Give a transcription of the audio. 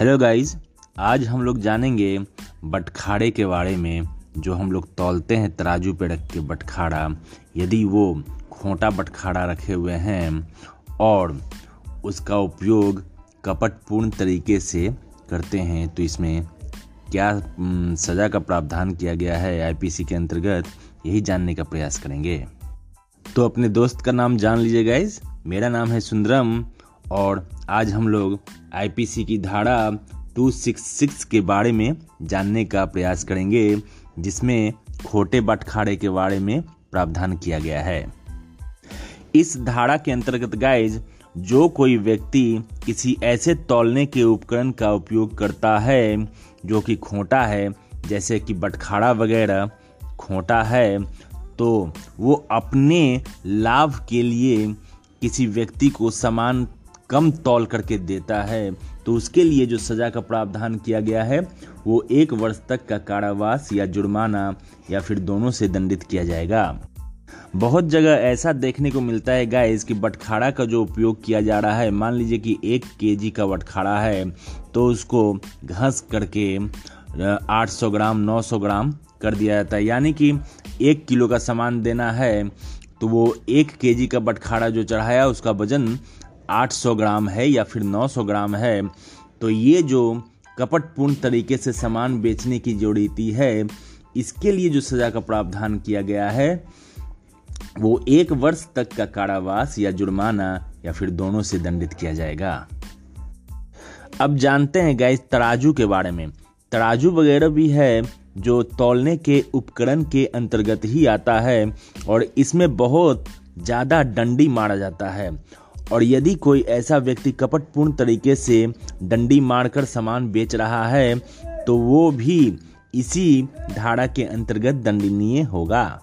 Hello guys आज हम लोग जानेंगे बटखाड़े के बारे में, जो हम लोग तोलते हैं तराजू पे रख के बटखाड़ा यदि वो खोटा बटखाड़ा रखे हुए हैं और उसका उपयोग कपटपूर्ण तरीके से करते हैं तो इसमें क्या सज़ा का प्रावधान किया गया है आईपीसी के अंतर्गत, यही जानने का प्रयास करेंगे। तो अपने दोस्त का नाम जान लीजिए गाइज़ मेरा नाम है सुंदरम और आज हम लोग आईपीसी की धारा 266 के बारे में जानने का प्रयास करेंगे, जिसमें खोटे बटखाड़े के बारे में प्रावधान किया गया है। इस धारा के अंतर्गत गाइज़ जो कोई व्यक्ति किसी ऐसे तौलने के उपकरण का उपयोग करता है, जो कि खोटा है, जैसे कि बटखाड़ा वगैरह खोटा है तो वो अपने लाभ के लिए किसी व्यक्ति को सामान कम तौल करके देता है। तो उसके लिए जो सज़ा का प्रावधान किया गया है, वो एक वर्ष तक का कारावास या जुर्माना या फिर दोनों से दंडित किया जाएगा। बहुत जगह ऐसा देखने को मिलता है, गाइस, कि बटखाड़ा का जो उपयोग किया जा रहा है, मान लीजिए कि एक केजी का बटखाड़ा है तो उसको घस करके 800 ग्राम 900 ग्राम कर दिया जाता है। यानी कि एक किलो का सामान देना है तो वो एक केजी का बटखाड़ा जो चढ़ाया, उसका वज़न 800 ग्राम है या फिर 900 ग्राम है तो ये जो कपटपूर्ण तरीके से सामान बेचने की जो रीति है, इसके लिए जो सज़ा का प्रावधान किया गया है, वो एक वर्ष तक का कारावास या जुर्माना या फिर दोनों से दंडित किया जाएगा। अब जानते हैं गैस तराजू के बारे में। तराजू वगैरह भी है जो तौलने के उपकरण के अंतर्गत ही आता है और इसमें बहुत ज़्यादा डंडी मारा जाता है और यदि कोई ऐसा व्यक्ति कपटपूर्ण तरीके से डंडी मारकर सामान बेच रहा है तो वो भी इसी धारा के अंतर्गत दंडनीय होगा।